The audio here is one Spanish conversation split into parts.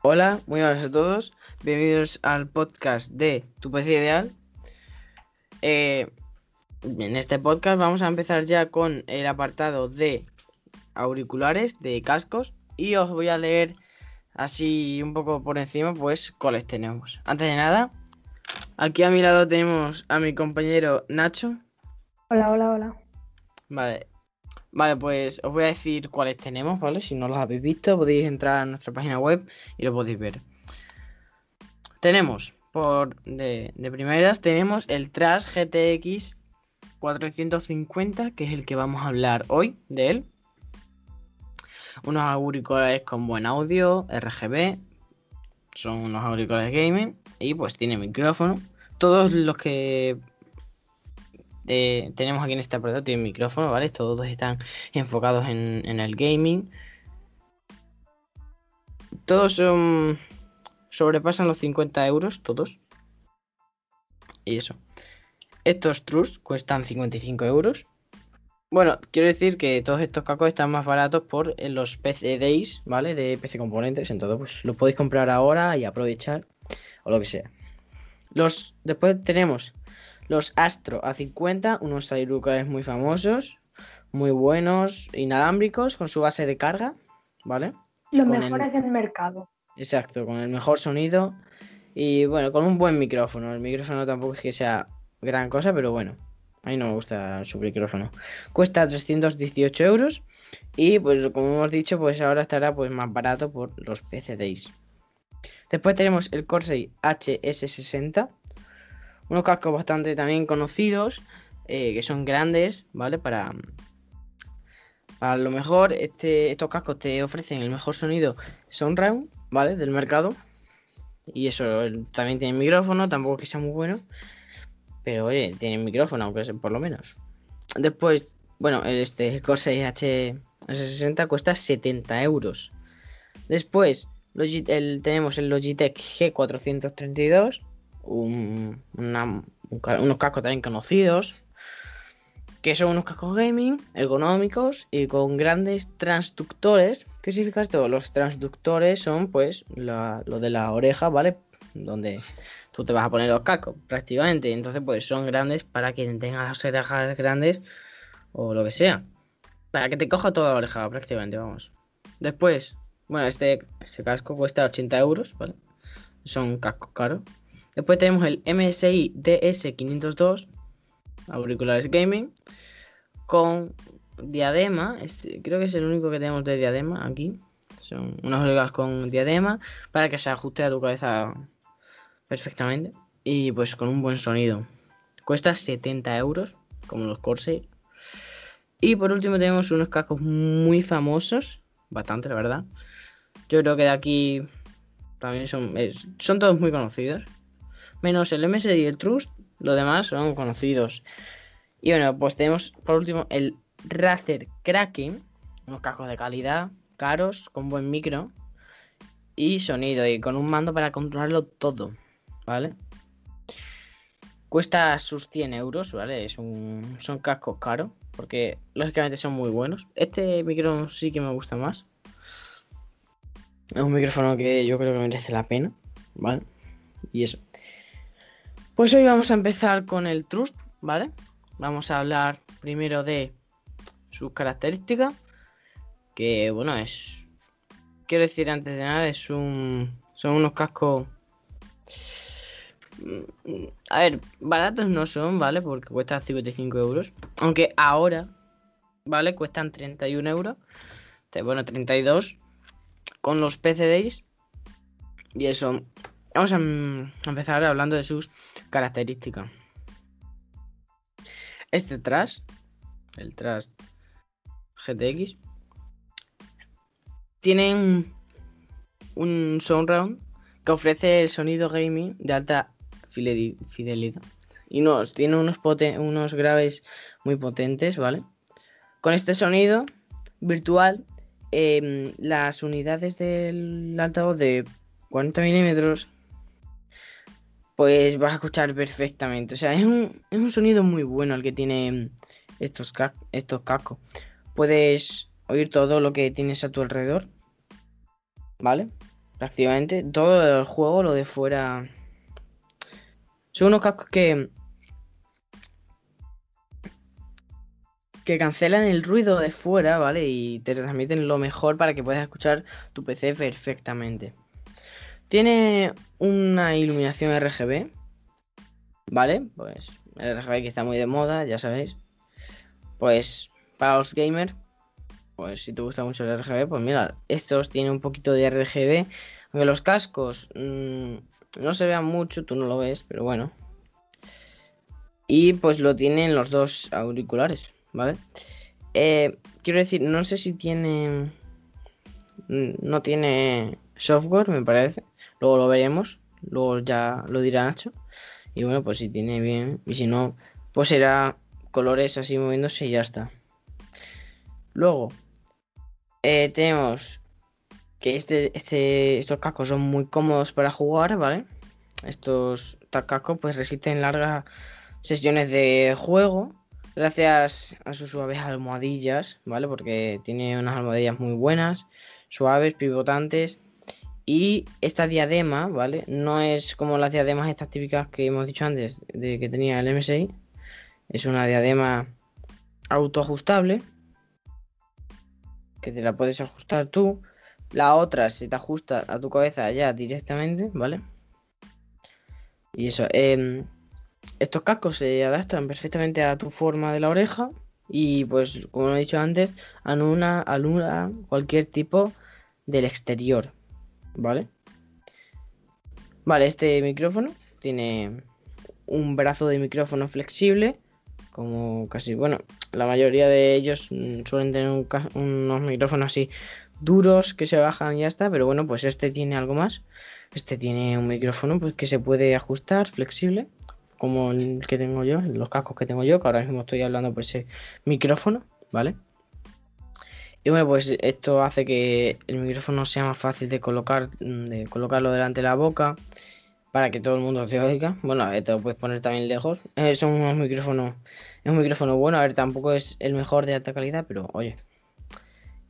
Hola, muy buenas a todos. Bienvenidos al podcast de Tu PC Ideal. Eh, en este podcast vamos a empezar ya con el apartado de auriculares, de cascos, y os voy a leer así un poco por encima, pues, cuáles tenemos. Antes de nada, aquí a mi lado tenemos a mi compañero Nacho. Hola, hola, hola. Vale. Vale, pues os voy a decir cuáles tenemos, ¿vale? Si no los habéis visto, podéis entrar a nuestra página web y lo podéis ver. Tenemos, por de, de primeras, tenemos el Trash GTX 450, que es el que vamos a hablar hoy de él. Unos auriculares con buen audio, RGB, son unos auriculares gaming y pues tiene micrófono. Todos los que eh, tenemos aquí en este apartado tienen micrófono, ¿vale? Todos están enfocados en, el gaming. Todos son sobrepasan los 50 euros, todos. Y eso. Estos Trust cuestan 55 euros. Bueno, quiero decir que todos estos cacos están más baratos por los PC Days, ¿vale? De PC Componentes. Entonces, pues los podéis comprar ahora y aprovechar. O lo que sea. Los, después tenemos los Astro A50, unos auriculares muy famosos, muy buenos, inalámbricos, con su base de carga, ¿vale? Los Con el- mejores del mercado. Exacto, con el mejor sonido y bueno, con un buen micrófono. El micrófono tampoco es que sea gran cosa, pero bueno, a mí no me gusta su micrófono. Cuesta 318 euros y pues como hemos dicho, pues ahora estará pues más barato por los PCDs. Después tenemos el Corsair HS60, unos cascos bastante también conocidos, eh, que son grandes, ¿vale? Para, para lo mejor, este, estos cascos te ofrecen el mejor sonido Soundround, ¿vale? Del mercado. Y eso también tiene micrófono, tampoco que sea muy bueno. Pero oye, tiene micrófono, aunque sea por lo menos. Después, bueno, este Corsair HS60 cuesta 70 euros. Después, el- tenemos el Logitech G432. Un- unos cascos también conocidos. Que son unos cascos gaming, ergonómicos y con grandes transductores. ¿Qué significa esto? Los transductores son pues la- lo de la oreja, ¿vale? Donde tú te vas a poner los cascos prácticamente. Entonces pues son grandes para quien tenga las orejas grandes o lo que sea. Para que te coja toda la oreja prácticamente, vamos. Después, bueno, este, este casco cuesta 80 euros, ¿vale? Son cascos caros. Después tenemos el MSI DS502, auriculares gaming, con diadema. Creo que es el único que tenemos de diadema aquí. Son unos auriculares con diadema para que se ajuste a tu cabeza perfectamente. Y pues con un buen sonido. Cuesta 70 euros, como los Corsair. Y por último tenemos unos cascos muy famosos. Bastante, la verdad. Yo creo que de aquí también son, son todos muy conocidos. Menos el MS y el Trust. Los demás son conocidos. Y bueno, pues tenemos por último el Razer Kraken. Unos cascos de calidad, caros, con buen micro. Y sonido. Y con un mando para controlarlo todo. ¿Vale? Cuesta sus 100 euros, ¿vale? Es un, son cascos caros. Porque lógicamente son muy buenos. Este micrófono sí que me gusta más. Es un micrófono que yo creo que merece la pena. ¿Vale? Y eso. Pues hoy vamos a empezar con el Trust, ¿vale? Vamos a hablar primero de sus características. Que bueno, es. Quiero decir antes de nada, es un. Son unos cascos. mm, A ver, baratos no son, ¿vale? Porque cuestan 55 euros. Aunque ahora, ¿vale? Cuestan 31 euros. Bueno, 32. Con los PCDs. Y eso. Vamos a, mm, a empezar hablando de sus características. Este trash, el trash GTX, tiene un, un surround que ofrece el sonido gaming de alta fideli- fidelidad. Y nos tiene unos, unos graves muy potentes, ¿vale? Con este sonido virtual, em, las unidades del altavoz de 40 milímetros pues vas a escuchar perfectamente. O sea, es un, es un sonido muy bueno el que tiene estos, estos cascos. Puedes oír todo lo que tienes a tu alrededor. ¿Vale? prácticamente. Todo el juego, lo de fuera. Son unos cascos que. que cancelan el ruido de fuera, ¿vale? Y te transmiten lo mejor para que puedas escuchar tu PC perfectamente. Tiene una iluminación RGB, ¿vale? Pues el RGB que está muy de moda, ya sabéis. Pues para los gamers, pues si te gusta mucho el RGB, pues mira, estos tienen un poquito de RGB. Aunque los cascos mmm, no se vean mucho, tú no lo ves, pero bueno. Y pues lo tienen los dos auriculares, ¿vale? Eh, quiero decir, no sé si tiene... No tiene software, me parece. Luego lo veremos. Luego ya lo dirá Nacho. Y bueno, pues si tiene bien. Y si no, pues será colores así moviéndose y ya está. Luego, eh, tenemos que este, este, estos cascos son muy cómodos para jugar, ¿vale? Estos cascos pues resisten largas sesiones de juego gracias a sus suaves almohadillas, ¿vale? Porque tiene unas almohadillas muy buenas, suaves, pivotantes. Y esta diadema, ¿vale? No es como las diademas estas típicas que hemos dicho antes de que tenía el MSI. Es una diadema autoajustable. Que te la puedes ajustar tú. La otra se te ajusta a tu cabeza ya directamente, ¿vale? Y eso. Eh, estos cascos se adaptan perfectamente a tu forma de la oreja. Y pues, como he dicho antes, anula, anula cualquier tipo del exterior. ¿Vale? Vale, este micrófono tiene un brazo de micrófono flexible como casi, bueno, la mayoría de ellos mm, suelen tener un unos micrófonos así duros que se bajan y ya está, pero bueno, pues este tiene algo más. Este tiene un micrófono pues que se puede ajustar, flexible, como el que tengo yo, los cascos que tengo yo, que ahora mismo estoy hablando por ese micrófono, ¿vale? Y bueno, pues esto hace que el micrófono sea más fácil de colocar, mm, de colocarlo delante de la boca para que todo el mundo te oiga. Bueno, te lo puedes poner también lejos. Eh, son unos micrófonos, es un micrófono bueno, a ver, tampoco es el mejor de alta calidad, pero oye.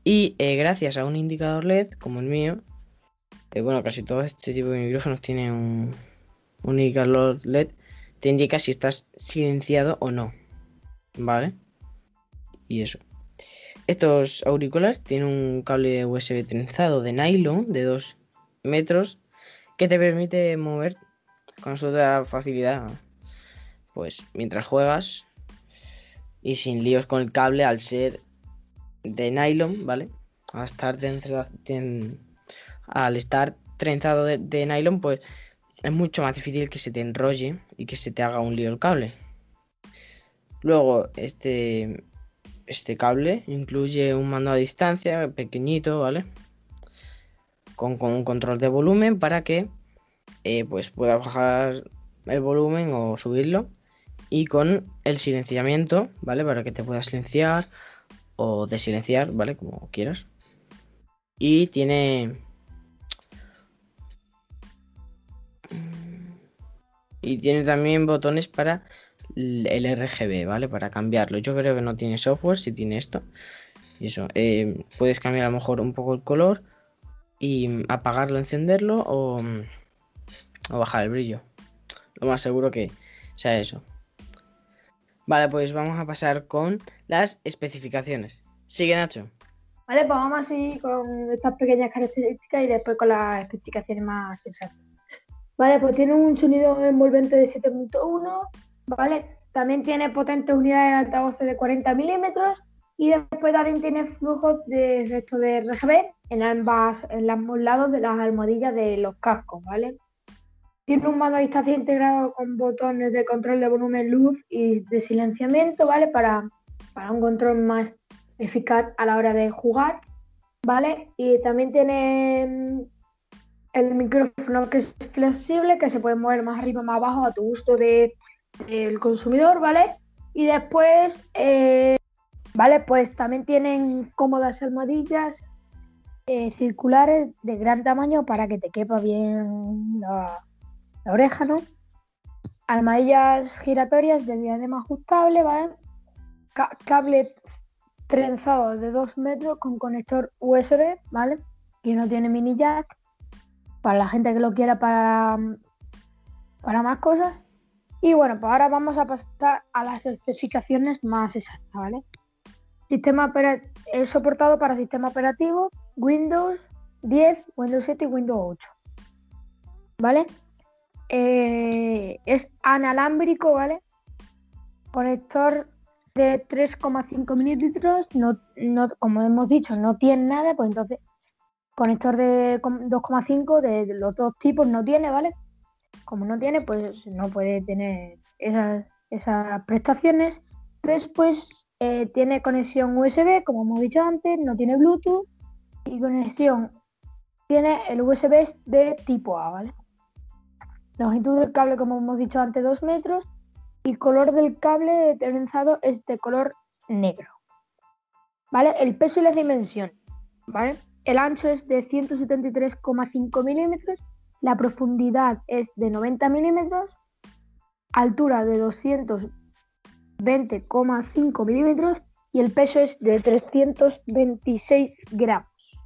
Y eh, gracias a un indicador LED como el mío, eh, bueno, casi todo este tipo de micrófonos tiene un, un indicador LED, te indica si estás silenciado o no. ¿Vale? Y eso. Estos auriculares tienen un cable USB trenzado de nylon de 2 metros que te permite mover con absoluta facilidad, pues mientras juegas y sin líos con el cable al ser de nylon, ¿vale? Al estar, al estar trenzado de, de, nylon, pues es mucho más difícil que se te enrolle y que se te haga un lío el cable. Luego, este, este cable incluye un mando a distancia pequeñito, ¿vale? con, un control de volumen para que eh, pues pueda bajar el volumen o subirlo y con el silenciamiento, ¿vale? Para que te pueda silenciar o desilenciar, ¿vale? Como quieras. Y tiene... Y tiene también botones para el RGB, ¿vale? Para cambiarlo. Yo creo que no tiene software, si tiene esto. Y eso, eh, puedes cambiar a lo mejor un poco el color y apagarlo, encenderlo o, o bajar el brillo. Lo más seguro que sea eso. Vale, pues vamos a pasar con las especificaciones. Sigue Nacho. Vale, pues vamos así con estas pequeñas características y después con las especificaciones más exactas. Vale, pues tiene un sonido envolvente de 7.1, ¿vale? También tiene potentes unidades de altavoces de 40 milímetros y después también tiene flujos de efecto de RGB en, ambas, en ambos lados de las almohadillas de los cascos, ¿vale? Tiene un mando a distancia integrado con botones de control de volumen, luz y de silenciamiento, ¿vale? Para, para un control más eficaz a la hora de jugar, ¿vale? Y también tiene mm, el micrófono que es flexible, que se puede mover más arriba, más abajo a tu gusto del de, consumidor, ¿vale? Y después eh, Vale, pues también tienen cómodas almohadillas eh, circulares de gran tamaño para que te quepa bien la, oreja, ¿no? Almohadillas giratorias de diadema ajustable, ¿vale? cable trenzado de 2 metros con conector USB, ¿vale? Que no tiene mini jack. para la gente que lo quiera para, para más cosas. Y bueno, pues ahora vamos a pasar a las especificaciones más exactas, ¿vale? Sistema es soportado para sistema operativo Windows 10, Windows 7 y Windows 8. ¿Vale? Eh, es analámbrico, ¿vale? Conector de 3,5 mililitros, no, no, como hemos dicho, no tiene nada, pues entonces conector de 2,5 de los dos tipos no tiene, ¿vale? Como no tiene, pues no puede tener esas, esas prestaciones. Después eh, tiene conexión USB, como hemos dicho antes, no tiene Bluetooth y conexión tiene el USB de tipo A, ¿vale? Longitud del cable, como hemos dicho antes, 2 metros y color del cable trenzado es de color negro. ¿Vale? El peso y las dimensiones, ¿vale? El ancho es de 173,5 milímetros, la profundidad es de 90 milímetros, altura de 220,5 milímetros y el peso es de 326 gramos.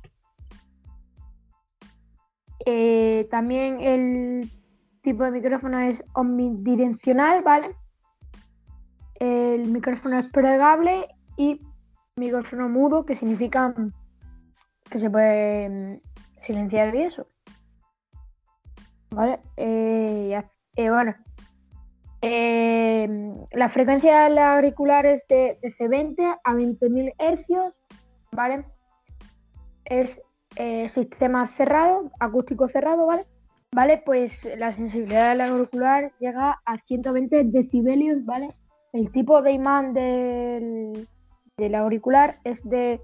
Eh, también el tipo de micrófono es omnidireccional, ¿vale? El micrófono es plegable y micrófono mudo, que significa que se puede mm, silenciar y eso. ¿Vale? Eh, eh, bueno. la frecuencia del auricular es de, de C20 a 20.000 hercios, ¿vale? Es eh, sistema cerrado, acústico cerrado, ¿vale? Vale, pues la sensibilidad del auricular llega a 120 decibelios, ¿vale? El tipo de imán del, auricular es de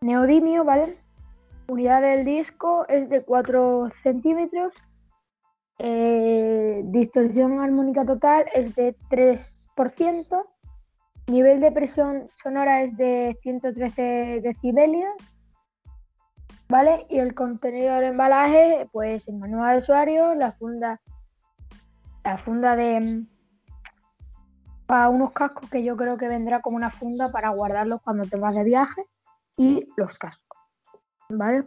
neodimio, ¿vale? Unidad del disco es de 4 centímetros. Eh, distorsión armónica total es de 3%. Nivel de presión sonora es de 113 decibelios. ¿vale? Y el contenido del embalaje, pues el manual de usuario, la funda, la funda de para unos cascos que yo creo que vendrá como una funda para guardarlos cuando te vas de viaje y los cascos, ¿vale?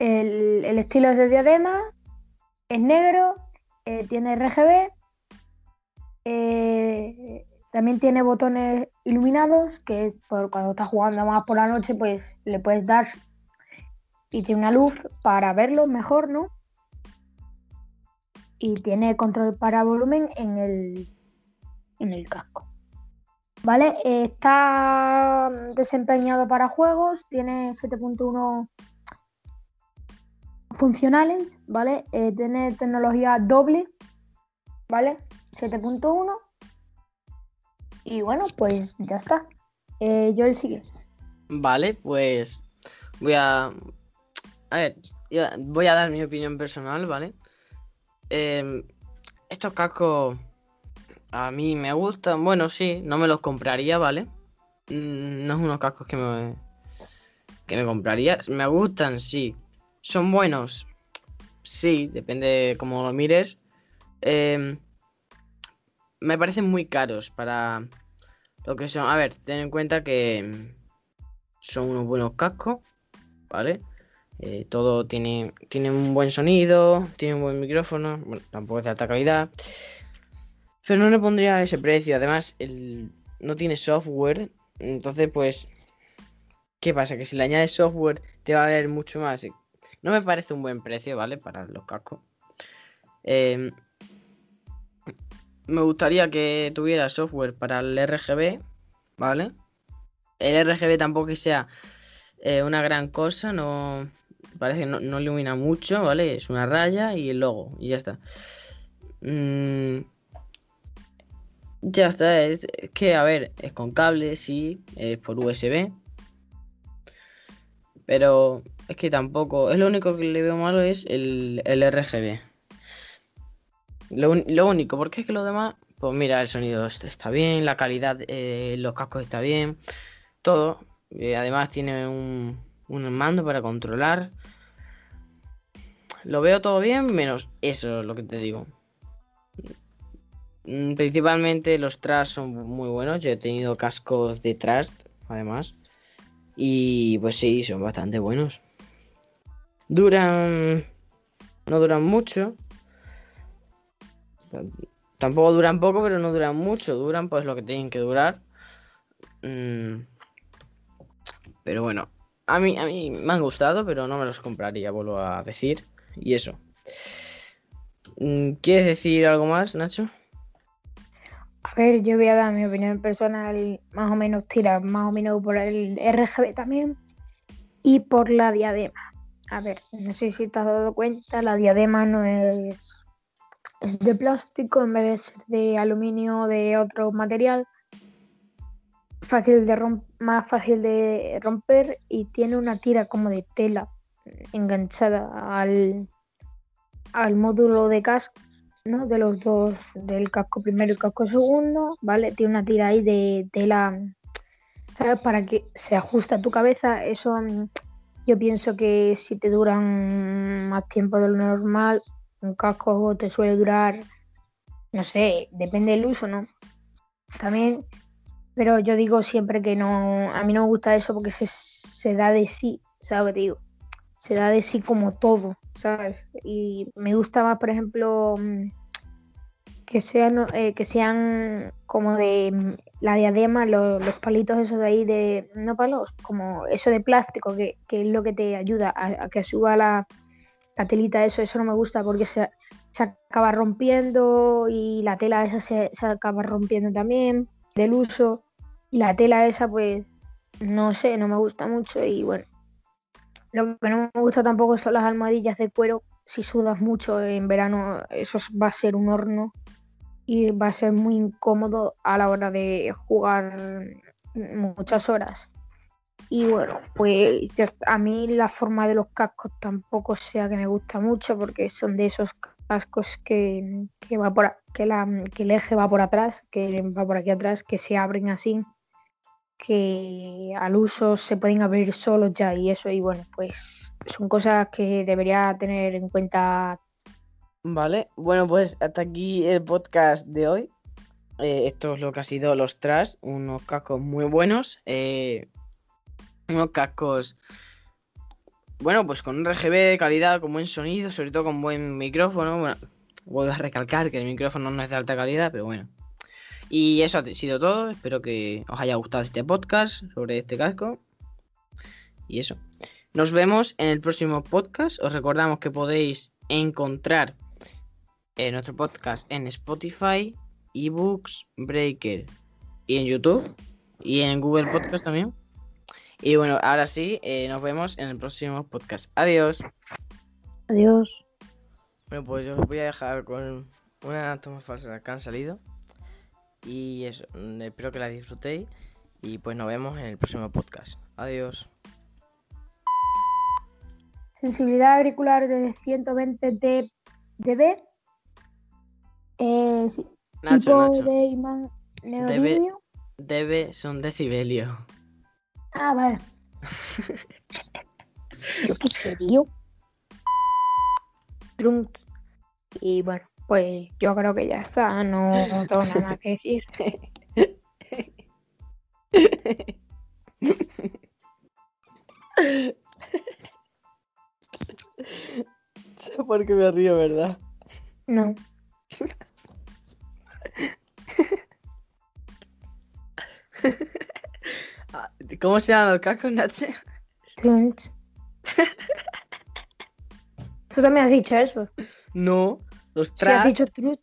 El, estilo es de diadema, es negro, eh, tiene RGB, eh, también tiene botones iluminados, que cuando estás jugando más por la noche, pues le puedes dar y tiene una luz para verlo mejor, ¿no? Y tiene control para volumen en el, en el casco. ¿Vale? Está desempeñado para juegos, tiene 7.1 funcionales, ¿vale? Eh, tiene tecnología doble, ¿vale? 7.1 y bueno, pues ya está. Eh, Joel sigue. Vale, pues voy a. A ver, voy a dar mi opinión personal, ¿vale? Em, estos cascos a mí me gustan. Bueno, sí, no me los compraría, ¿vale? Mm, no es unos cascos que me, que me compraría. Me gustan, sí. ¿Son buenos? Sí, depende de cómo lo mires. Eh, me parecen muy caros para lo que son. A ver, ten en cuenta que son unos buenos cascos, ¿vale? Eh, todo tiene, tiene un buen sonido, tiene un buen micrófono, bueno, tampoco es de alta calidad. Pero no le pondría ese precio. Además, el, no tiene software. Entonces, pues, ¿qué pasa? Que si le añades software te va a ver mucho más. No me parece un buen precio, ¿vale? Para los cascos. Eh, me gustaría que tuviera software para el RGB, ¿vale? El RGB tampoco que sea eh, una gran cosa, no parece que no, ilumina mucho, ¿vale? Es una raya y el logo y ya está. Mm, ya está, es, que a ver, es con cable, sí, es por USB. Pero es que tampoco, es lo único que le veo malo es el, el RGB. Lo, único, porque es que lo demás, pues mira, el sonido está bien, la calidad, eh, los cascos está bien, todo. Eh, además tiene un, un mando para controlar. Lo veo todo bien, menos eso, lo que te digo. Mm, principalmente los trash son muy buenos. Yo he tenido cascos de trash, además. Y pues sí, son bastante buenos. Duran. No duran mucho. Tampoco duran poco, pero no duran mucho. Duran pues lo que tienen que durar. Mm. Pero bueno, a mí, a mí me han gustado, pero no me los compraría, vuelvo a decir. Y eso. Mm, ¿Quieres decir algo más, Nacho? A ver, yo voy a dar mi opinión personal, más o menos tira, más o menos por el RGB también y por la diadema. A ver, no sé si te has dado cuenta, la diadema no es, es de plástico en vez de ser de aluminio o de otro material. Fácil de más fácil de romper y tiene una tira como de tela enganchada al, al módulo de casco, ¿no? De los dos, del casco primero y casco segundo, ¿vale? Tiene una tira ahí de tela, ¿sabes? Para que se ajuste a tu cabeza. Eso mm, yo pienso que si te duran más tiempo de lo normal, un casco te suele durar, no sé, depende del uso, ¿no? También, pero yo digo siempre que no, a mí no me gusta eso porque se, se da de sí, ¿sabes lo que te digo? Se da de sí como todo, ¿sabes? Y me gusta más, por ejemplo, mm, que sean, eh, que sean como de mm, la diadema, los, palitos esos de ahí, de, no palos, como eso de plástico, que, es lo que te ayuda a, que suba la, la, telita, eso, eso no me gusta porque se, se acaba rompiendo y la tela esa se, se, acaba rompiendo también del uso. Y la tela esa, pues, no sé, no me gusta mucho y bueno. Lo que no me gusta tampoco son las almohadillas de cuero. Si sudas mucho en verano, eso va a ser un horno y va a ser muy incómodo a la hora de jugar muchas horas. Y bueno, pues a mí la forma de los cascos tampoco sea que me gusta mucho porque son de esos cascos que, va por, que, la, que el eje va por atrás, que va por aquí atrás, que se abren así, que al uso se pueden abrir solos ya y eso. Y bueno, pues son cosas que debería tener en cuenta Vale, bueno, pues hasta aquí el podcast de hoy. Eh, esto es lo que ha sido los Trash, unos cascos muy buenos. Eh, unos cascos, bueno, pues con RGB de calidad, con buen sonido, sobre todo con buen micrófono. Bueno, vuelvo a recalcar que el micrófono no es de alta calidad, pero bueno. Y eso ha sido todo. Espero que os haya gustado este podcast sobre este casco. Y eso. Nos vemos en el próximo podcast. Os recordamos que podéis encontrar en nuestro podcast en Spotify, eBooks, Breaker y en YouTube y en Google Podcast también. Y bueno, ahora sí, eh, nos vemos en el próximo podcast. Adiós. Adiós. Bueno, pues yo os voy a dejar con una toma falsa que han salido. Y eso, mm, espero que la disfrutéis. Y pues nos vemos en el próximo podcast. Adiós. Sensibilidad auricular de 120 dB eh, sí. Nacho, tipo de imán Debe, debe son decibelio. Ah, vale. ¿Qué serio? Trunks. Y bueno, pues yo creo que ya está. No tengo nada más que decir. sé por qué me río, ¿verdad? No. ¿Cómo se llaman los cascos, Nache? Trunch. Tú también has dicho eso. No, los Sí, has trust. dicho.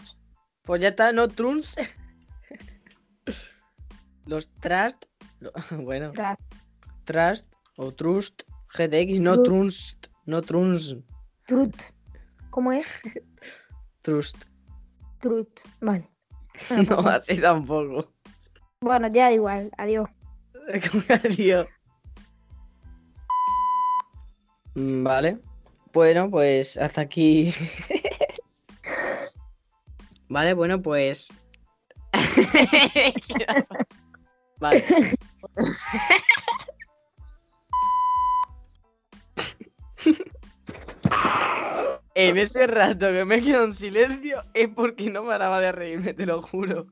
Pues ya está, no trunks. Los trust. Bueno, Tra- trust o trust. GTX, no Trust. trunst. No truns. Trut. ¿Cómo es? Trust. Trut. Vale. No, así tampoco. Bueno, ya igual. Adiós. Que adiós. Mm, Vale. Bueno, pues hasta aquí. Vale, bueno, pues. vale. en ese rato que me quedo en silencio es porque no paraba de reírme, te lo juro.